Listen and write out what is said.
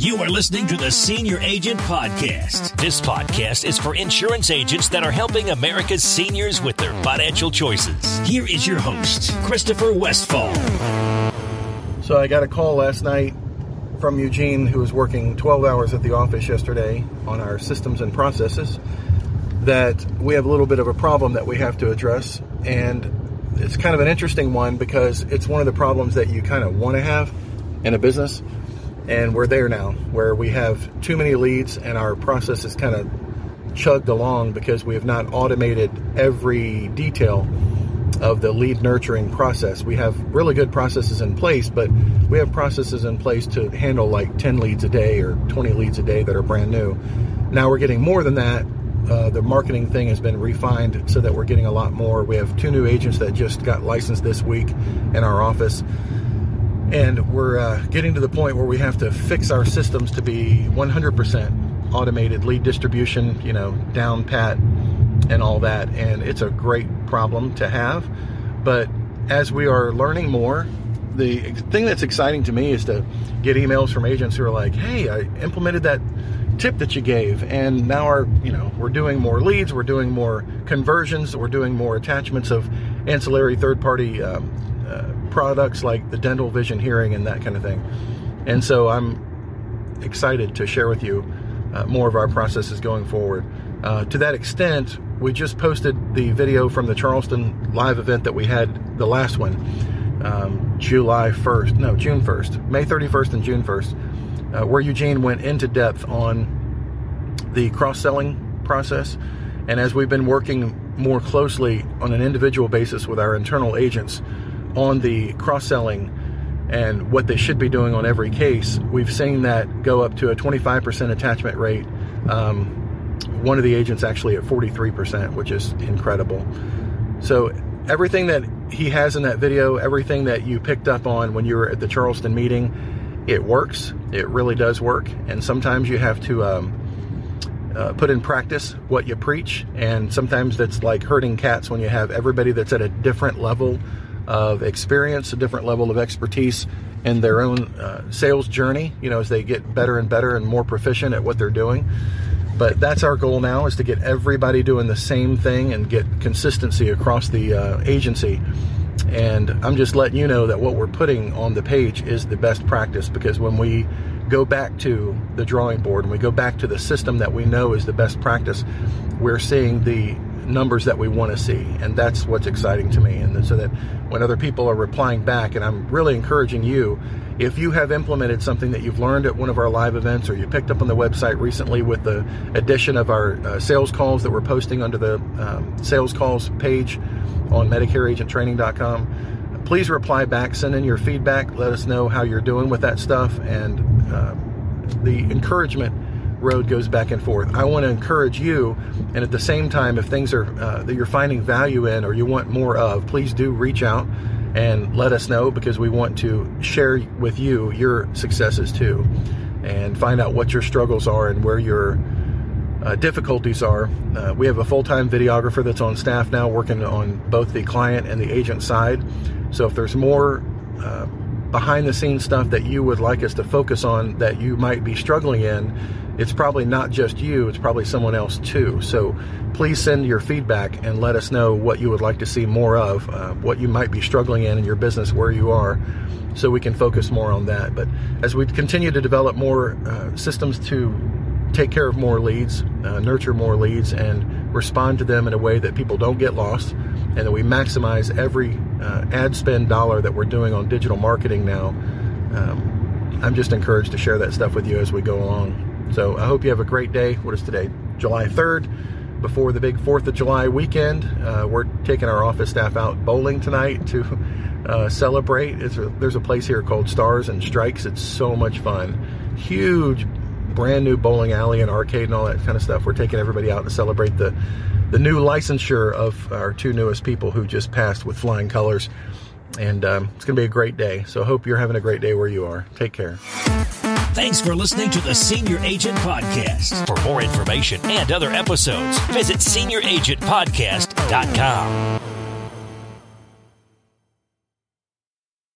You are listening to the Senior Agent Podcast. This podcast is for insurance agents that are helping America's seniors with their financial choices. Here is your host, Christopher Westfall. So I got a call last night from Eugene, who was working 12 hours at the office yesterday on our systems and processes, that we have a little bit of a problem that we have to address. And it's kind of an interesting one because it's one of the problems that you kind of want to have in a business and we're there now where we have too many leads and our process is kind of chugged along because we have not automated every detail of the lead nurturing process. We have really good processes in place, but we have processes in place to handle like 10 leads a day or 20 leads a day that are brand new. Now we're getting more than that. Uh, the marketing thing has been refined so that we're getting a lot more. We have two new agents that just got licensed this week in our office and we're uh, getting to the point where we have to fix our systems to be 100% automated lead distribution you know down pat and all that. And it's a great problem to have. But as we are learning more the thing that's exciting to me is to get emails from agents who are like hey i implemented that tip that you gave and now our you know we're doing more leads we're doing more conversions we're doing more attachments of ancillary third party um, products like the dental vision hearing and that kind of thing. And so I'm excited to share with you uh, more of our processes going forward. Uh, to that extent, we just posted the video from the Charleston live event that we had, the last one, um, July 1st, no, June 1st, May 31st and June 1st, uh, where Eugene went into depth on the cross selling process. And as we've been working more closely on an individual basis with our internal agents, on the cross selling and what they should be doing on every case, we've seen that go up to a 25% attachment rate. Um, one of the agents actually at 43%, which is incredible. So, everything that he has in that video, everything that you picked up on when you were at the Charleston meeting, it works. It really does work. And sometimes you have to um, uh, put in practice what you preach. And sometimes that's like herding cats when you have everybody that's at a different level of experience, a different level of expertise in their own uh, sales journey, you know, as they get better and better and more proficient at what they're doing. But that's our goal now is to get everybody doing the same thing and get consistency across the uh, agency. And I'm just letting you know that what we're putting on the page is the best practice because when we go back to the drawing board and we go back to the system that we know is the best practice, we're seeing the numbers that we want to see. And that's what's exciting to me. And so that when other people are replying back, and I'm really encouraging you, if you have implemented something that you've learned at one of our live events or you picked up on the website recently with the addition of our uh, sales calls that we're posting under the um, sales calls page on MedicareAgentTraining.com, please reply back, send in your feedback, let us know how you're doing with that stuff, and uh, the encouragement road goes back and forth. I want to encourage you, and at the same time, if things are uh, that you're finding value in or you want more of, please do reach out and let us know because we want to share with you your successes too, and find out what your struggles are and where your uh, difficulties are. Uh, we have a full-time videographer that's on staff now, working on both the client and the agent side. So if there's more uh, behind the scenes stuff that you would like us to focus on that you might be struggling in, it's probably not just you, it's probably someone else too. So please send your feedback and let us know what you would like to see more of, uh, what you might be struggling in in your business where you are, so we can focus more on that. But as we continue to develop more uh, systems to take care of more leads, uh, nurture more leads, and respond to them in a way that people don't get lost, and that we maximize every uh, ad spend dollar that we're doing on digital marketing now. Um, I'm just encouraged to share that stuff with you as we go along. So I hope you have a great day. What is today? July 3rd, before the big 4th of July weekend. Uh, we're taking our office staff out bowling tonight to uh, celebrate. A, there's a place here called Stars and Strikes. It's so much fun. Huge, brand new bowling alley and arcade and all that kind of stuff. We're taking everybody out to celebrate the the new licensure of our two newest people who just passed with flying colors. And um, it's going to be a great day. So hope you're having a great day where you are. Take care. Thanks for listening to the Senior Agent Podcast. For more information and other episodes, visit senioragentpodcast.com.